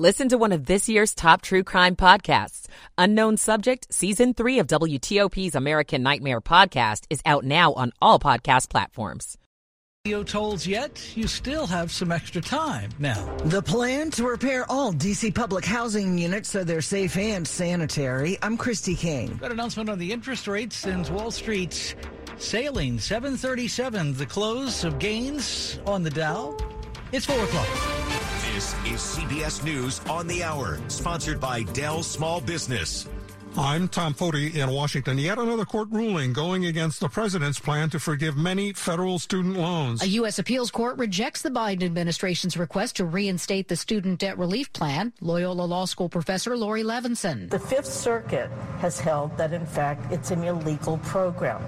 Listen to one of this year's top true crime podcasts. Unknown Subject, Season 3 of WTOP's American Nightmare podcast is out now on all podcast platforms. Radio tolls yet, you still have some extra time now. The plan to repair all DC public housing units so they're safe and sanitary. I'm Christy King. That announcement on the interest rates sends Wall Street's sailing 737, the close of gains on the Dow. It's 4 o'clock. This is CBS News on the Hour, sponsored by Dell Small Business. I'm Tom Foty in Washington. Yet another court ruling going against the president's plan to forgive many federal student loans. A U.S. appeals court rejects the Biden administration's request to reinstate the student debt relief plan. Loyola Law School professor Laurie Levenson. The Fifth Circuit has held that, in fact, it's an illegal program.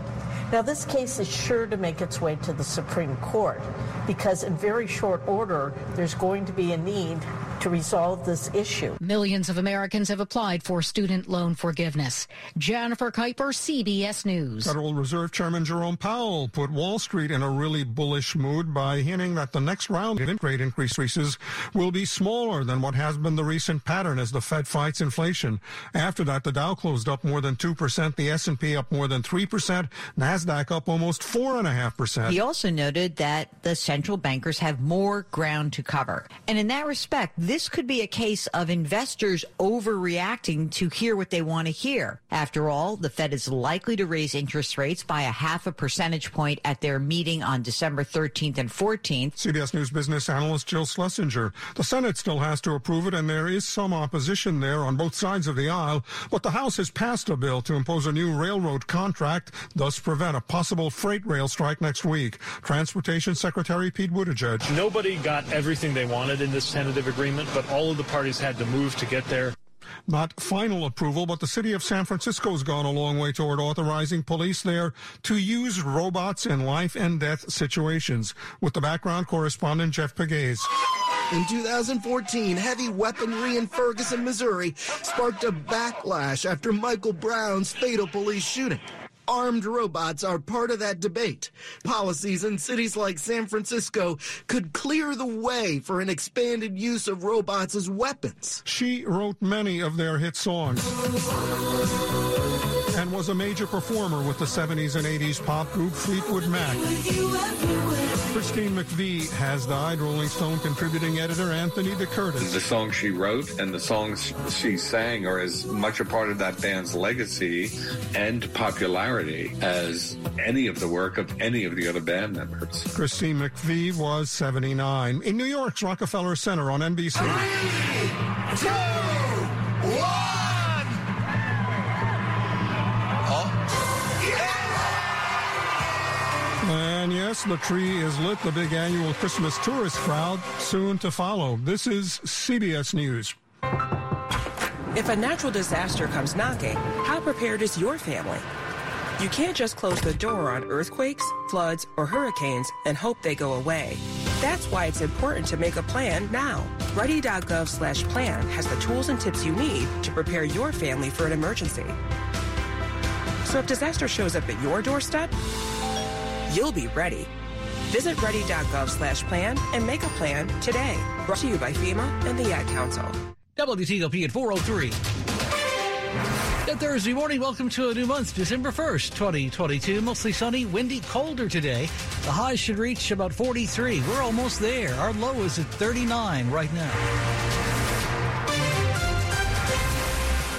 Now, this case is sure to make its way to the Supreme Court because, in very short order, there's going to be a need to resolve this issue. Millions of Americans have applied for student loan forgiveness. Jennifer Kuiper, CBS News. Federal Reserve Chairman Jerome Powell put Wall Street in a really bullish mood by hinting that the next round of interest rate increases will be smaller than what has been the recent pattern as the Fed fights inflation. After that, the Dow closed up more than 2%, the S&P up more than 3%, NASDAQ up almost 4.5%. He also noted that the central bankers have more ground to cover. And in that respect, this could be a case of investors overreacting to hear what they want to hear. After all, the Fed is likely to raise interest rates by a half a percentage point at their meeting on December 13th and 14th. CBS News business analyst Jill Schlesinger. The Senate still has to approve it, and there is some opposition there on both sides of the aisle. But the House has passed a bill to impose a new railroad contract, thus prevent a possible freight rail strike next week. Transportation Secretary Pete Buttigieg. Nobody got everything they wanted in this tentative agreement, but all of the parties had to move to get there. Not final approval, but the city of San Francisco has gone a long way toward authorizing police there to use robots in life and death situations. With the background correspondent Jeff Pegues. In 2014, heavy weaponry in Ferguson, Missouri sparked a backlash after Michael Brown's fatal police shooting. Armed robots are part of that debate. Policies in cities like San Francisco could clear the way for an expanded use of robots as weapons. She wrote many of their hit songs and was a major performer with the 70s and 80s pop group Fleetwood Mac. Christine McVie has died. Rolling Stone contributing editor Anthony DeCurtis. The songs she wrote and the songs she sang are as much a part of that band's legacy and popularity as any of the work of any of the other band members. Christine McVie was 79. In New York's Rockefeller Center on NBC. Three, two, And yes, the tree is lit. The big annual Christmas tourist crowd soon to follow. This is CBS News. If a natural disaster comes knocking, how prepared is your family? You can't just close the door on earthquakes, floods, or hurricanes and hope they go away. That's why it's important to make a plan now. Ready.gov slash plan has the tools and tips you need to prepare your family for an emergency. So if disaster shows up at your doorstep, you'll be ready. Visit ready.gov slash plan and make a plan today. Brought to you by FEMA and the Ad Council. WTOP at 403. Good Thursday morning. Welcome to a new month, December 1st, 2022. Mostly sunny, windy, colder today. The high should reach about 43. We're almost there. Our low is at 39 right now.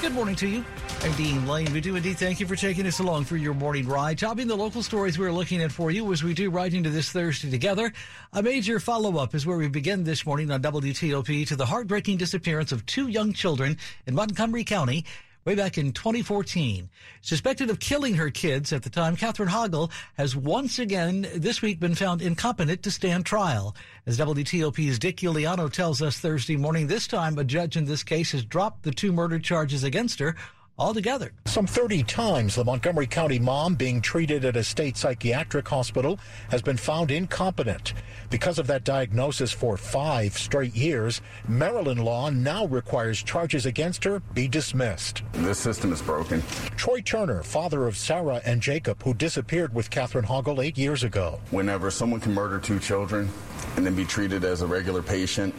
Good morning to you. I'm Dean Lane. We do indeed thank you for taking us along for your morning ride. Topping the local stories we're looking at for you as we do right into this Thursday together. A major follow up is where we begin this morning on WTOP to the heartbreaking disappearance of two young children in Montgomery County way back in 2014. Suspected of killing her kids at the time, Catherine Hoggle has once again this week been found incompetent to stand trial. As WTOP's Dick Uliano tells us Thursday morning, this time a judge in this case has dropped the two murder charges against her altogether. Some 30 times, the Montgomery County mom being treated at a state psychiatric hospital has been found incompetent. Because of that diagnosis for five straight years, Maryland law now requires charges against her be dismissed. This system is broken. Troy Turner, father of Sarah and Jacob, who disappeared with Catherine Hoggle eight years ago. Whenever someone can murder two children and then be treated as a regular patient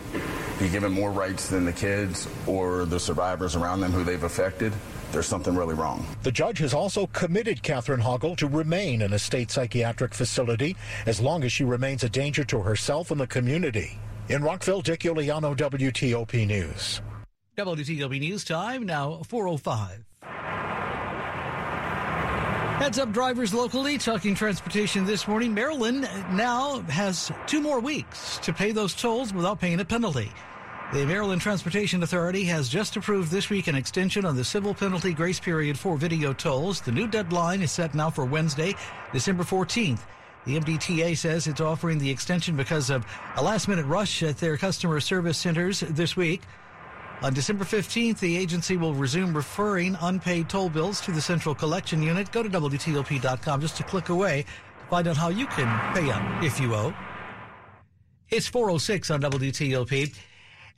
be given more rights than the kids or the survivors around them who they've affected, there's something really wrong. The judge has also committed Catherine Hoggle to remain in a state psychiatric facility as long as she remains a danger to herself and the community. In Rockville, Dick Uliano, WTOP News. WTOP News time now 405. Heads up drivers locally talking transportation this morning. Maryland now has two more weeks to pay those tolls without paying a penalty. The Maryland Transportation Authority has just approved this week an extension on the civil penalty grace period for video tolls. The new deadline is set now for Wednesday, December 14th. The MDTA says it's offering the extension because of a last minute rush at their customer service centers this week. On December 15th, the agency will resume referring unpaid toll bills to the Central Collection Unit. Go to WTOP.com just a click away to find out how you can pay up if you owe. It's 406 on WTOP.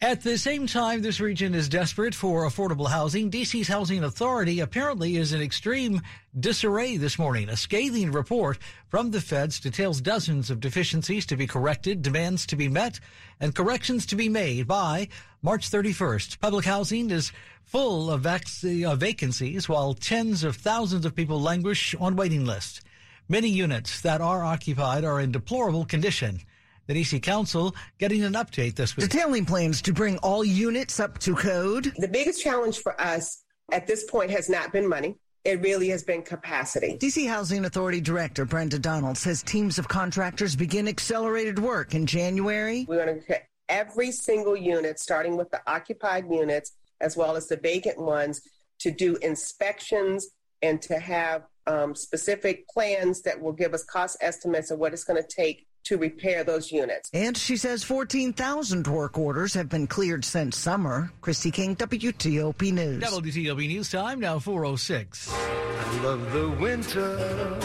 At the same time, this region is desperate for affordable housing. DC's Housing Authority apparently is in extreme disarray this morning. A scathing report from the feds details dozens of deficiencies to be corrected, demands to be met, and corrections to be made by March 31st. Public housing is full of vac- uh, vacancies while tens of thousands of people languish on waiting lists. Many units that are occupied are in deplorable condition. The DC Council getting an update this week. Detailing plans to bring all units up to code. The biggest challenge for us at this point has not been money. It really has been capacity. DC Housing Authority Director Brenda Donald says teams of contractors begin accelerated work in January. We're going to get every single unit, starting with the occupied units as well as the vacant ones, to do inspections and to have um, specific plans that will give us cost estimates of what it's going to take to repair those units. And she says 14,000 work orders have been cleared since summer. Christy King, WTOP News. WTOP News time now 406. I love the winter.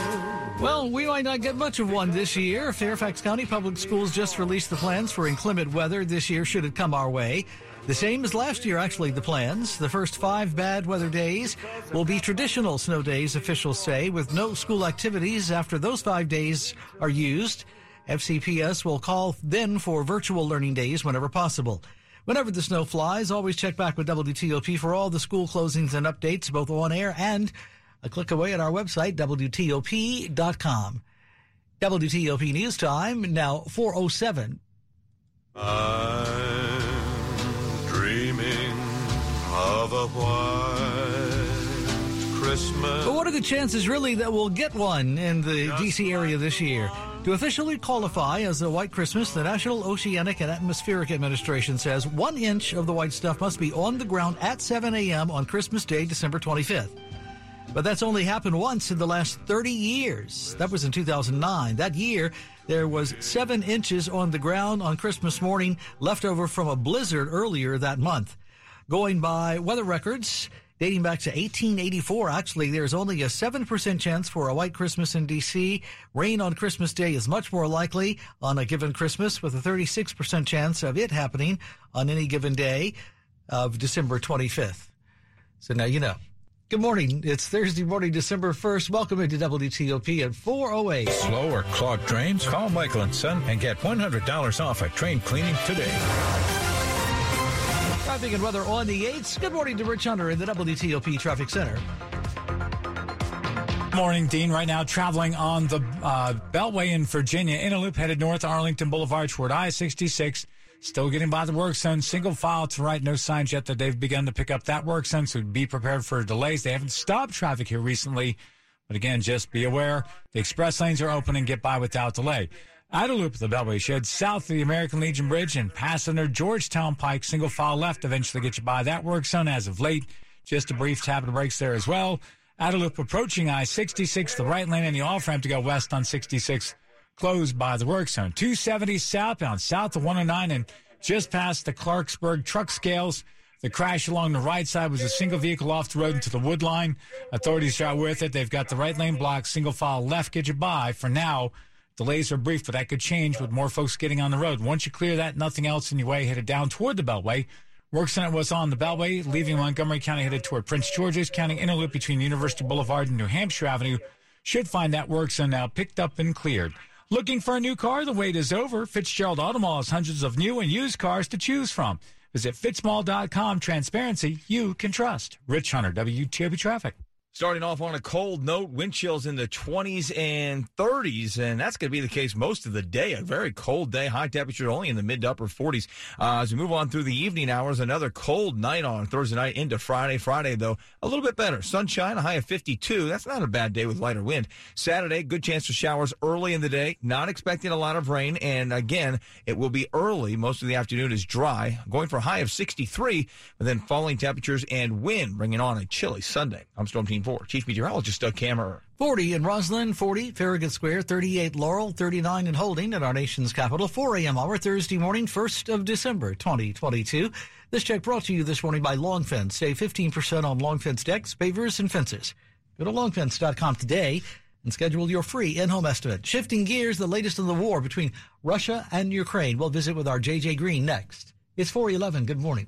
Well, we might not get much of one this year. Fairfax County Public Schools just released the plans for inclement weather this year should it come our way. The same as last year, actually, the plans. The first five bad weather days will be traditional snow days, officials say, with no school activities after those five days are used. FCPS will call then for virtual learning days whenever possible. Whenever the snow flies, always check back with WTOP for all the school closings and updates, both on air and a click away at our website, WTOP.com. WTOP News Time, now 407. I'm dreaming of a white Christmas. But what are the chances, really, that we'll get one in the D.C. area this year? To officially qualify as a white Christmas, the National Oceanic and Atmospheric Administration says one inch of the white stuff must be on the ground at 7 a.m. on Christmas Day, December 25th. But that's only happened once in the last 30 years. That was in 2009. That year, there was seven inches on the ground on Christmas morning, left over from a blizzard earlier that month. Going by weather records, dating back to 1884. Actually, there's only a 7% chance for a white Christmas in D.C. Rain on Christmas Day is much more likely on a given Christmas, with a 36% chance of it happening on any given day of December 25th. So now you know. Good morning. It's Thursday morning, December 1st. Welcome into WTOP at 408. Slow or clogged drains? Call Michael and Son and get $100 off a drain cleaning today. Traffic and weather on the 8th. Good morning to Rich Hunter in the WTOP Traffic Center. Morning, Dean. Right now, traveling on the uh, Beltway in Virginia, in a loop headed north Arlington Boulevard toward I 66. Still getting by the work zone. Single file to right. No signs yet that they've begun to pick up that work zone, so be prepared for delays. They haven't stopped traffic here recently, but again, just be aware the express lanes are open and get by without delay. Loop of the Beltway shed south of the American Legion Bridge and past under Georgetown Pike. Single file left. Eventually get you by that work zone as of late. Just a brief tap of the brakes there as well. Outer loop approaching I-66, the right lane and the off-ramp to go west on 66 closed by the work zone. 270 southbound, south of 109 and just past the Clarksburg truck scales. The crash along the right side was a single vehicle off the road into the wood line. Authorities are out with it. They've got the right lane blocked, single file left, get you by. For now, delays are brief, but that could change with more folks getting on the road. Once you clear that, nothing else in your way, headed down toward the Beltway. Work Center was on the Beltway, leaving Montgomery County headed toward Prince George's County. interloop between University Boulevard and New Hampshire Avenue should find that work zone now picked up and cleared. Looking for a new car? The wait is over. Fitzgerald Auto Mall has hundreds of new and used cars to choose from. Visit fitzmall.com. Transparency you can trust. Rich Hunter, WTOP Traffic. Starting off on a cold note, wind chills in the 20s and 30s, and that's going to be the case most of the day. A very cold day, high temperature only in the mid to upper 40s. Uh, as we move on through the evening hours, another cold night on Thursday night into Friday. Friday, though, a little bit better. Sunshine, a high of 52. That's not a bad day with lighter wind. Saturday, good chance for showers early in the day. Not expecting a lot of rain, and again, it will be early. Most of the afternoon is dry. Going for a high of 63, but then falling temperatures and wind bringing on a chilly Sunday. I'm Storm Team 4. Chief Meteorologist Doug Kammerer. 40 in Rosslyn, 40 Farragut Square, 38 Laurel, 39 in Holding at our nation's capital. 4 a.m. hour Thursday morning, 1st of December, 2022. This check brought to you this morning by Long Fence. Save 15% on Long Fence decks, pavers, and fences. Go to longfence.com today and schedule your free in-home estimate. Shifting gears, the latest in the war between Russia and Ukraine. We'll visit with our JJ Green next. It's 411. Good morning.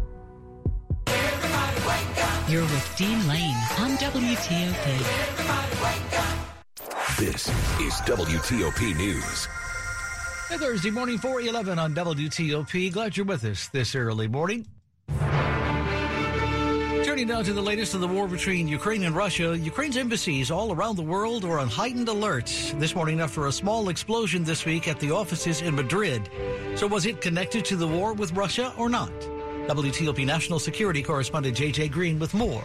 You're with Dean Lane on WTOP. This is WTOP News. Hey, Thursday morning, 411 on WTOP. Glad you're with us this early morning. Turning now to the latest of the war between Ukraine and Russia, Ukraine's embassies all around the world are on heightened alert this morning after a small explosion this week at the offices in Madrid. So, was it connected to the war with Russia or not? WTOP national security correspondent JJ Green with more.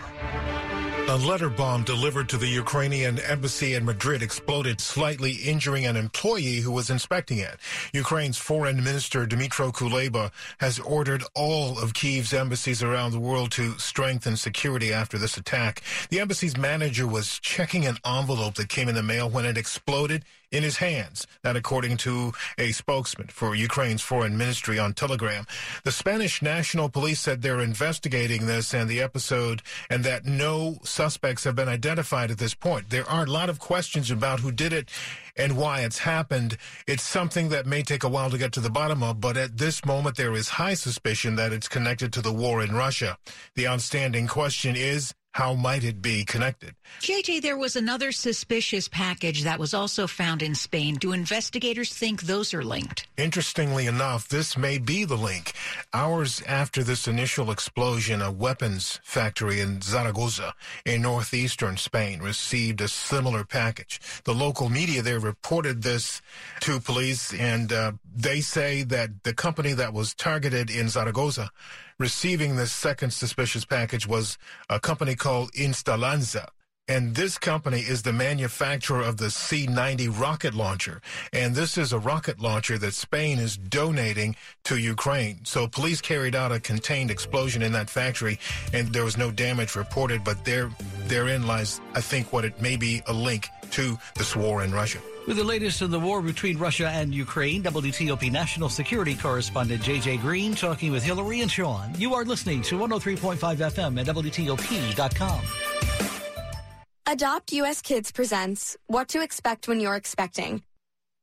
A letter bomb delivered to the Ukrainian embassy in Madrid exploded, slightly injuring an employee who was inspecting it. Ukraine's foreign minister Dmytro Kuleba has ordered all of Kyiv's embassies around the world to strengthen security after this attack. The embassy's manager was checking an envelope that came in the mail when it exploded in his hands. That according to a spokesman for Ukraine's foreign ministry on Telegram. The Spanish National Police said they're investigating this and the episode and that no suspects have been identified at this point. There are a lot of questions about who did it and why it's happened. It's something that may take a while to get to the bottom of, but at this moment there is high suspicion that it's connected to the war in Russia. The outstanding question is, how might it be connected? JJ, there was another suspicious package that was also found in Spain. Do investigators think those are linked? Interestingly enough, this may be the link. Hours after this initial explosion, a weapons factory in Zaragoza in northeastern Spain received a similar package. The local media there reported this to police, and uh, they say that the company that was targeted in Zaragoza receiving this second suspicious package was a company called Instalanza. And this company is the manufacturer of the C-90 rocket launcher. And this is a rocket launcher that Spain is donating to Ukraine. So police carried out a contained explosion in that factory and there was no damage reported, but there, therein lies, I think, what it may be a link to this war in Russia. With the latest in the war between Russia and Ukraine, WTOP national security correspondent JJ Green talking with Hillary and Sean. You are listening to 103.5 FM at WTOP.com. Adopt US Kids presents What to Expect When You're Expecting.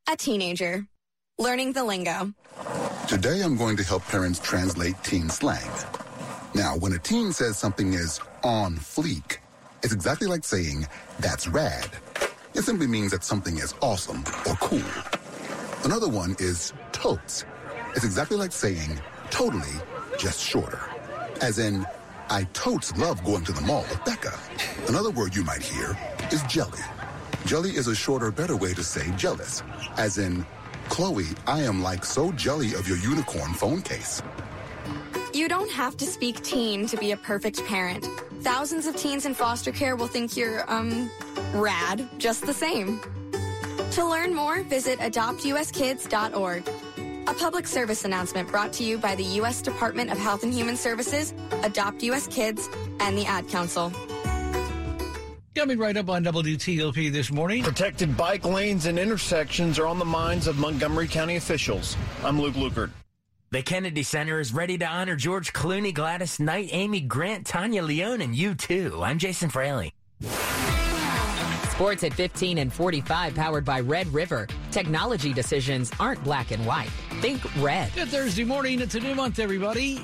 A teenager. Learning the lingo. Today I'm going to help parents translate teen slang. Now, when a teen says something is on fleek, it's exactly like saying, that's rad. It simply means that something is awesome or cool. Another one is totes. It's exactly like saying, totally, just shorter. As in, I totes love going to the mall with Becca. Another word you might hear is jelly. Jelly is a shorter, better way to say jealous. As in, Chloe, I am like so jelly of your unicorn phone case. You don't have to speak teen to be a perfect parent. Thousands of teens in foster care will think you're, um, rad just the same. To learn more, visit adoptuskids.org. A public service announcement brought to you by the U.S. Department of Health and Human Services, Adopt U.S. Kids, and the Ad Council. Coming right up on WTOP this morning. Protected bike lanes and intersections are on the minds of Montgomery County officials. I'm Luke Lukert. The Kennedy Center is ready to honor George Clooney, Gladys Knight, Amy Grant, Tania León, and U2. I'm Jason Fraley. Sports at 15 and 45, powered by Red River. Technology decisions aren't black and white. Think red. Good Thursday morning. It's a new month, everybody.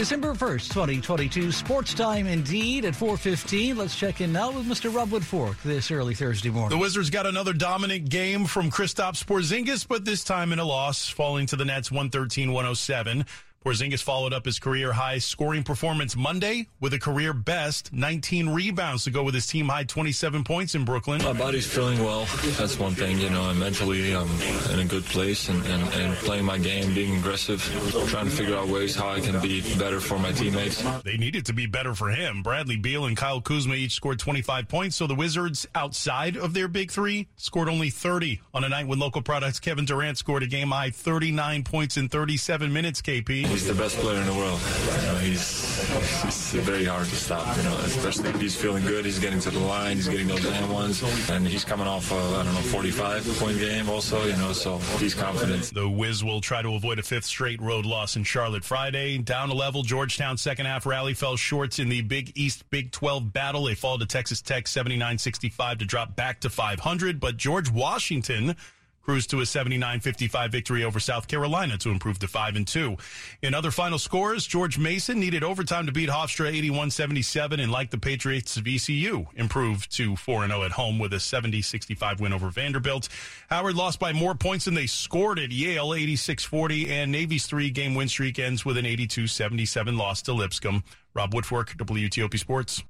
December 1st, 2022. Sports time indeed at 4.15. Let's check in now with Mr. Rob Woodfork this early Thursday morning. The Wizards got another dominant game from Kristaps Porzingis, but this time in a loss, falling to the Nets 113-107. Porzingis followed up his career high scoring performance Monday with a career best 19 rebounds to go with his team high 27 points in Brooklyn. My body's feeling well. That's one thing, you know, and mentally I'm in a good place and, and, and playing my game, being aggressive, trying to figure out ways how I can be better for my teammates. They needed to be better for him. Bradley Beal and Kyle Kuzma each scored 25 points, so the Wizards, outside of their big three, scored only 30 on a night when local products Kevin Durant scored a game high 39 points in 37 minutes, KP. He's the best player in the world. You know, he's, he's very hard to stop. You know, especially if he's feeling good. He's getting to the line. He's getting those and ones, and he's coming off a I don't know 45 point game also. You know, so he's confident. The Wiz will try to avoid a fifth straight road loss in Charlotte Friday. Down a level, Georgetown second half rally fell short in the Big East Big 12 battle. They fall to Texas Tech 79-65 to drop back to 500, but George Washington cruised to a 79-55 victory over South Carolina to improve to 5 and 2. In other final scores, George Mason needed overtime to beat Hofstra 81-77 and like the Patriots VCU improved to 4 and 0 at home with a 70-65 win over Vanderbilt. Howard lost by more points than they scored at Yale 86-40 and Navy's 3-game win streak ends with an 82-77 loss to Lipscomb. Rob Woodfork, WTOP Sports.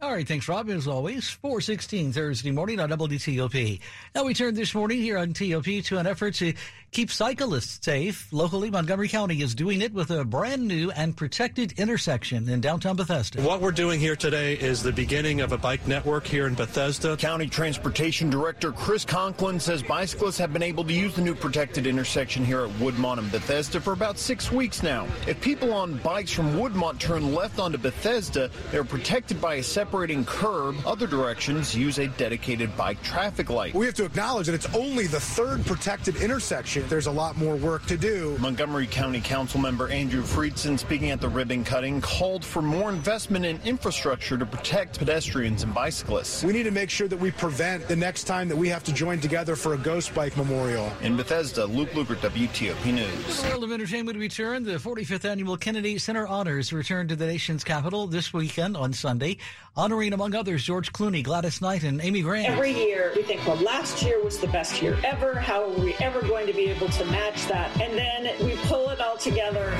All right, thanks, Rob. As always, 416 Thursday morning on WTOP. Now we turn this morning here on TOP to an effort to keep cyclists safe. Locally, Montgomery County is doing it with a brand new and protected intersection in downtown Bethesda. What we're doing here today is the beginning of a bike network here in Bethesda. County Transportation Director Chris Conklin says bicyclists have been able to use the new protected intersection here at Woodmont and Bethesda for about six weeks now. If people on bikes from Woodmont turn left onto Bethesda, they're protected by a separating curb. Other directions use a dedicated bike traffic light. We have to acknowledge that it's only the third protected intersection. There's a lot more work to do. Montgomery County Council member Andrew Friedson, speaking at the ribbon cutting, called for more investment in infrastructure to protect pedestrians and bicyclists. We need to make sure that we prevent the next time that we have to join together for a ghost bike memorial. In Bethesda, Luke Lukert, WTOP News. The world of entertainment return. The 45th annual Kennedy Center Honors return to the nation's capital this weekend on Sunday, honoring, among others, George Clooney, Gladys Knight, and Amy Grant. Every year, we think, well, last year was the best year ever. How are we ever going to be able to match that? And then we pull it all together.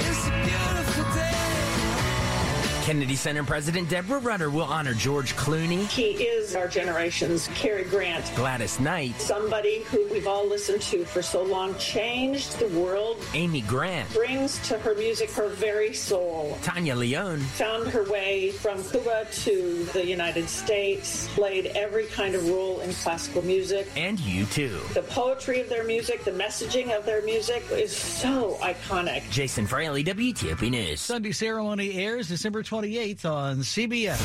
Kennedy Center President Deborah Rutter will honor George Clooney. He is our generation's Cary Grant. Gladys Knight. Somebody who we've all listened to for so long changed the world. Amy Grant. Brings to her music her very soul. Tania León. Found her way from Cuba to the United States. Played every kind of role in classical music. And U2. The poetry of their music, the messaging of their music is so iconic. Jason Fraley, WTOP News. Sunday ceremony airs December 28th on CBS.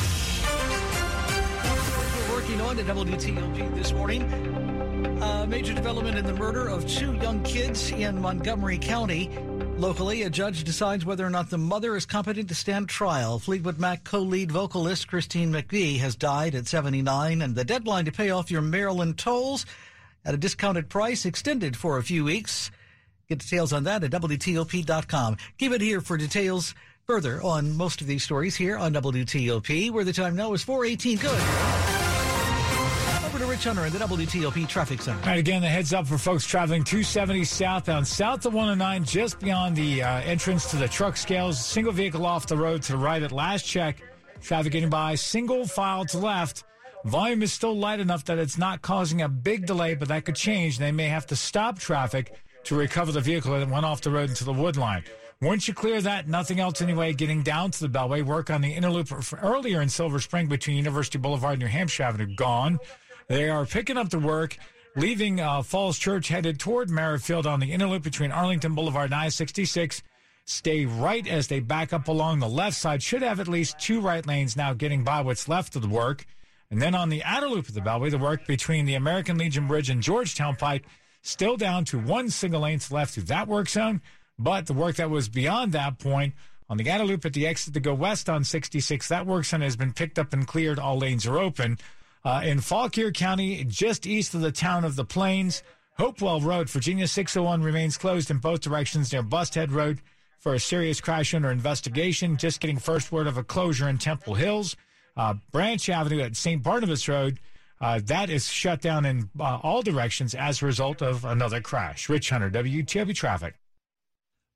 We're working on at WTOP this morning. A major development in the murder of two young kids in Montgomery County. Locally, a judge decides whether or not the mother is competent to stand trial. Fleetwood Mac co-lead vocalist Christine McVie has died at 79, and the deadline to pay off your Maryland tolls at a discounted price extended for a few weeks. Get details on that at WTOP.com. Keep it here for details further on most of these stories here on WTOP, where the time now is 418. Good. Over to Rich Hunter in the WTOP Traffic Center. All right, again, the heads up for folks traveling 270 southbound, south of 109, just beyond the uh, entrance to the truck scales. Single vehicle off the road to the right at last check. Traffic getting by, single file to left. Volume is still light enough that it's not causing a big delay, but that could change. They may have to stop traffic to recover the vehicle that went off the road into the wood line. Once you clear that, nothing else anyway, getting down to the Beltway. Work on the inner loop earlier in Silver Spring between University Boulevard and New Hampshire Avenue gone. They are picking up the work, leaving uh, Falls Church headed toward Merrifield on the inner loop between Arlington Boulevard and I-66. Stay right as they back up along the left side. Should have at least two right lanes now getting by what's left of the work. And then on the outer loop of the Beltway, the work between the American Legion Bridge and Georgetown Pike still down to one single lane to left through that work zone. But the work that was beyond that point on the loop at the exit to go west on 66, that work zone has been picked up and cleared. All lanes are open. Uh, in Fauquier County, just east of the town of the Plains, Hopewell Road, Virginia 601 remains closed in both directions near Busthead Road for a serious crash under investigation. Just getting first word of a closure in Temple Hills. Uh, Branch Avenue at St. Barnabas Road, uh, that is shut down in uh, all directions as a result of another crash. Rich Hunter, WTOP Traffic.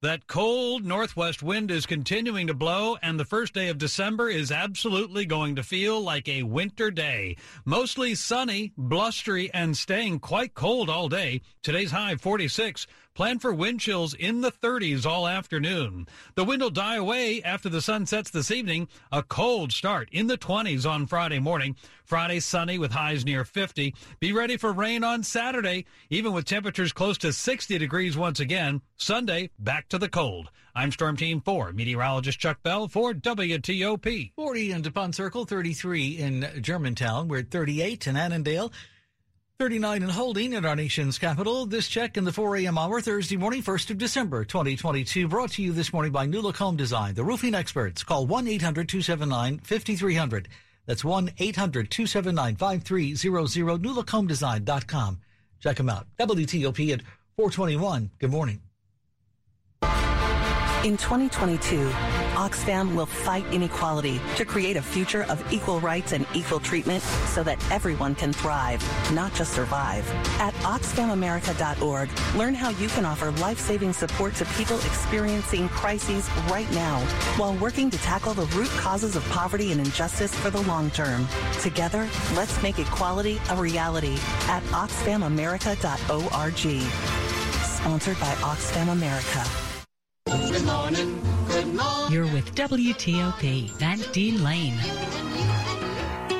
That cold northwest wind is continuing to blow, and the first day of December is absolutely going to feel like a winter day. Mostly sunny, blustery, and staying quite cold all day. Today's high 46. Plan for wind chills in the 30s all afternoon. The wind will die away after the sun sets this evening. A cold start in the 20s on Friday morning. Friday sunny with highs near 50. Be ready for rain on Saturday, even with temperatures close to 60 degrees once again. Sunday, back to the cold. I'm Storm Team 4, meteorologist Chuck Bell for WTOP. 40 in DuPont Circle, 33 in Germantown. We're at 38 in Annandale. 39 and holding at our nation's capital. This check in the 4 a.m. hour Thursday morning, 1st of December, 2022. Brought to you this morning by New Look Home Design, the roofing experts. Call 1-800-279-5300. That's 1-800-279-5300. NewLookHomeDesign.com. Check them out. WTOP at 421. Good morning. In 2022, Oxfam will fight inequality to create a future of equal rights and equal treatment so that everyone can thrive, not just survive. At OxfamAmerica.org, learn how you can offer life-saving support to people experiencing crises right now while working to tackle the root causes of poverty and injustice for the long term. Together, let's make equality a reality at OxfamAmerica.org. Sponsored by Oxfam America. Good morning. You're with WTOP, Van Dean Lane.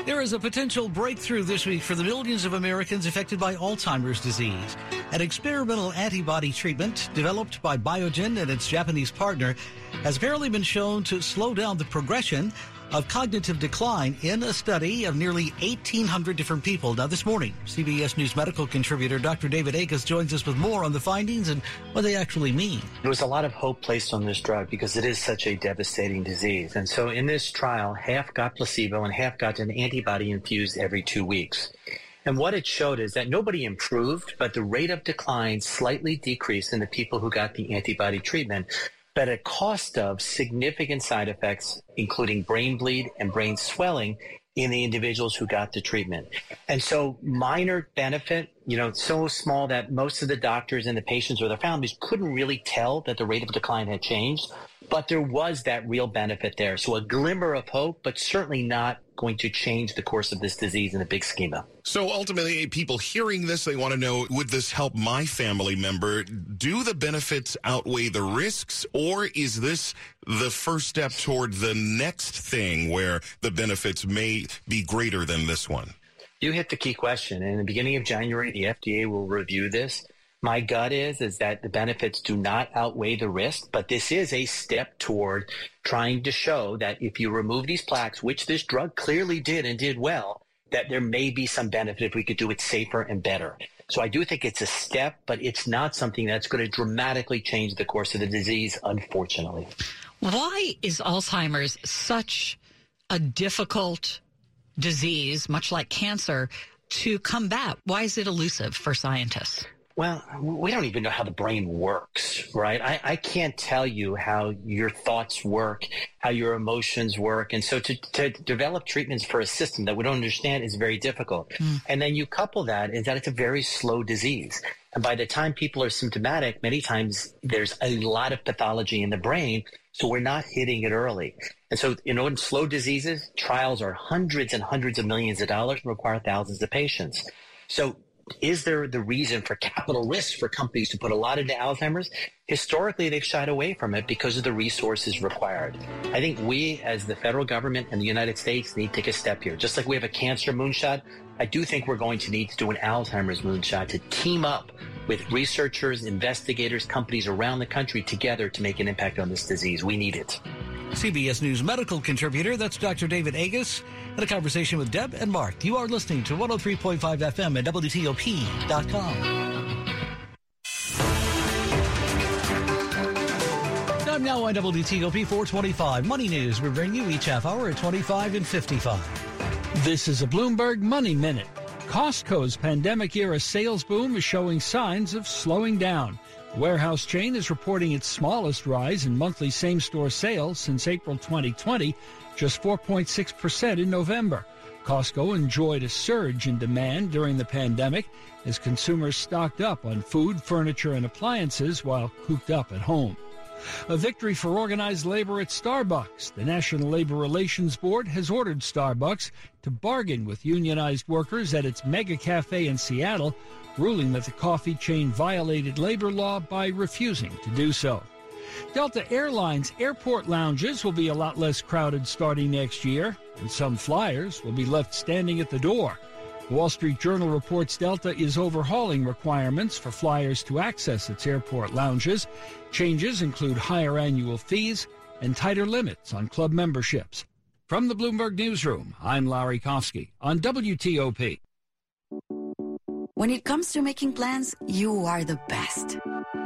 There is a potential breakthrough this week for the millions of Americans affected by Alzheimer's disease. An experimental antibody treatment developed by Biogen and its Japanese partner has apparently been shown to slow down the progression of cognitive decline in a study of nearly 1,800 different people. Now, this morning, CBS News medical contributor Dr. David Agus joins us with more on the findings and what they actually mean. There was a lot of hope placed on this drug because it is such a devastating disease. And so in this trial, half got placebo and half got an antibody infused every two weeks. And what it showed is that nobody improved, but the rate of decline slightly decreased in the people who got the antibody treatment but at a cost of significant side effects, including brain bleed and brain swelling in the individuals who got the treatment. And so minor benefit, you know, so small that most of the doctors and the patients or their families couldn't really tell that the rate of decline had changed. But there was that real benefit there. So a glimmer of hope, but certainly not going to change the course of this disease in the big schema. So ultimately, people hearing this, they want to know would this help my family member? Do the benefits outweigh the risks, or is this the first step toward the next thing where the benefits may be greater than this one? You hit the key question. In the beginning of January, the FDA will review this. My gut is is that the benefits do not outweigh the risk, but this is a step toward trying to show that if you remove these plaques, which this drug clearly did and did well, that there may be some benefit if we could do it safer and better. So I do think it's a step, but it's not something that's going to dramatically change the course of the disease, unfortunately. Why is Alzheimer's such a difficult disease, much like cancer, to combat? Why is it elusive for scientists? Well, we don't even know how the brain works, right? I, I, can't tell you how your thoughts work, how your emotions work. And so to, to develop treatments for a system that we don't understand is very difficult. Mm. And then you couple that is that it's a very slow disease. And by the time people are symptomatic, many times there's a lot of pathology in the brain. So we're not hitting it early. And so, you know, in slow diseases, trials are hundreds and hundreds of millions of dollars and require thousands of patients. So is there the reason for capital risk for companies to put a lot into Alzheimer's? historically they've shied away from it because of the resources required. I think we, as the federal government and the United States, need to take a step here. Just like we have a cancer moonshot, I do think we're going to need to do an Alzheimer's moonshot to team up with researchers, investigators, companies around the country together to make an impact on this disease. We need it. CBS News medical contributor, that's Dr. David Agus, and a conversation with Deb and Mark. You are listening to 103.5 FM at WTOP.com. Time now on WTOP 425 Money News. We bring you each half hour at 25 and 55. This is a Bloomberg Money Minute. Costco's pandemic era sales boom is showing signs of slowing down. The warehouse chain is reporting its smallest rise in monthly same store sales since April 2020, just 4.6% in November. Costco enjoyed a surge in demand during the pandemic as consumers stocked up on food, furniture, and appliances while cooped up at home. A victory for organized labor at Starbucks. The National Labor Relations Board has ordered Starbucks to bargain with unionized workers at its mega cafe in Seattle, ruling that the coffee chain violated labor law by refusing to do so. Delta Airlines airport lounges will be a lot less crowded starting next year, and some flyers will be left standing at the door. Wall Street Journal reports Delta is overhauling requirements for flyers to access its airport lounges. Changes include higher annual fees and tighter limits on club memberships. From the Bloomberg Newsroom, I'm Larry Kofsky on WTOP. When it comes to making plans, you are the best.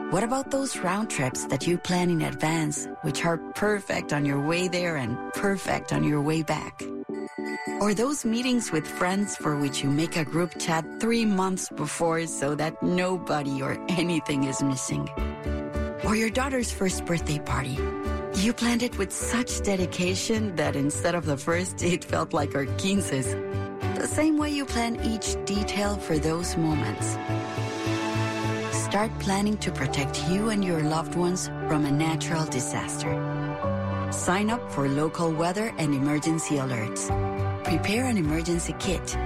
What about those round trips that you plan in advance, which are perfect on your way there and perfect on your way back? Or those meetings with friends for which you make a group chat three months before so that nobody or anything is missing? Or your daughter's first birthday party. You planned it with such dedication that instead of the first, it felt like our quinces the same way you plan each detail for those moments. Start planning to protect you and your loved ones from a natural disaster. Sign up for local weather and emergency alerts. Prepare an emergency kit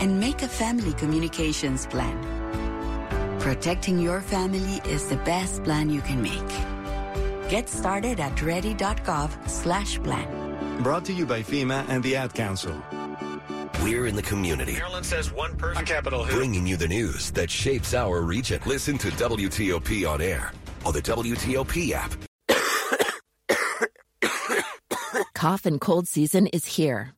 and make a family communications plan. Protecting your family is the best plan you can make. Get started at ready.gov slash plan. Brought to you by FEMA and the Ad Council. We're in the community. Maryland says one person. On Capitol Hill. Bringing you the news that shapes our region. Listen to WTOP on air on the WTOP app. Cough and cold season is here.